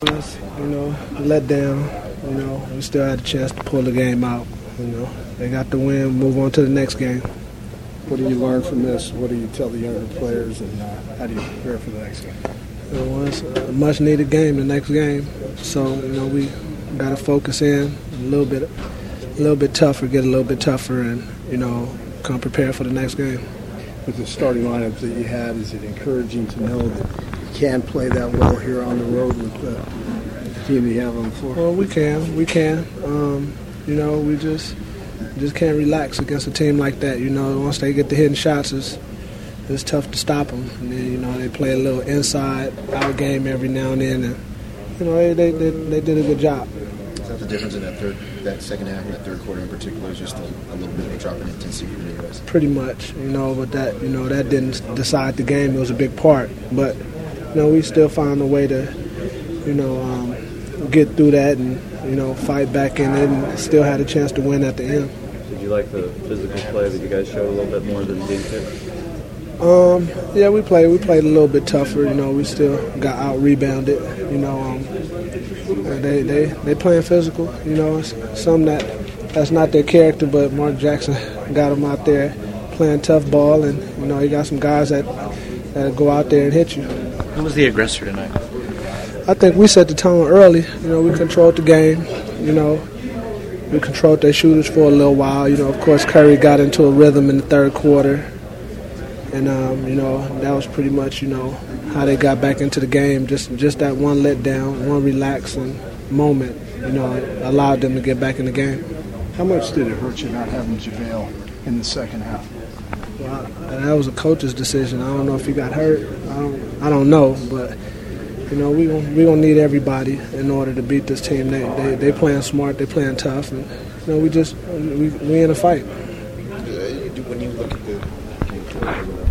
You know, let down. You know, we still had a chance to pull the game out. You know, they got the win. Move on to the next game. What do you learn from this? What do you tell the younger players, and uh, how do you prepare for the next game? It was a much needed game. The next game, so you know we got to focus in a little bit, a little bit tougher, get a little bit tougher, and you know come prepared for the next game. With the starting lineup that you had, is it encouraging to know that you can play that well here on the road with the, the team that you have on the floor? Well, we can, we can. Um, you know, we just just can't relax against a team like that. You know, once they get the hitting shots, it's it's tough to stop them. And then you know they play a little inside out game every now and then, and you know they they, they, they did a good job. Is that the difference in that third, that second half, and that third quarter in particular, is just a, a little bit of a drop in intensity from the U.S. Pretty much, you know, but that you know that didn't decide the game. It was a big part, but you know we still found a way to, you know, um, get through that and you know fight back in it, and still had a chance to win at the end. Did you like the physical play that you guys showed a little bit more than two? Um, yeah, we played. We played a little bit tougher. You know, we still got out rebounded. You know, um, they they they playing physical. You know, it's something that that's not their character. But Mark Jackson got them out there playing tough ball, and you know, he got some guys that that go out there and hit you. Who was the aggressor tonight? I think we set the tone early. You know, we controlled the game. You know, we controlled their shooters for a little while. You know, of course, Curry got into a rhythm in the third quarter and um, you know that was pretty much you know how they got back into the game. Just just that one letdown, one relaxing moment, you know, allowed them to get back in the game. How much did it hurt you not having JaVale in the second half? Well, that was a coach's decision. I don't know if he got hurt. I don't. I don't know, but you know we we gonna need everybody in order to beat this team. They they they playing smart. They playing tough, and you know we just we we in a fight. When you look at the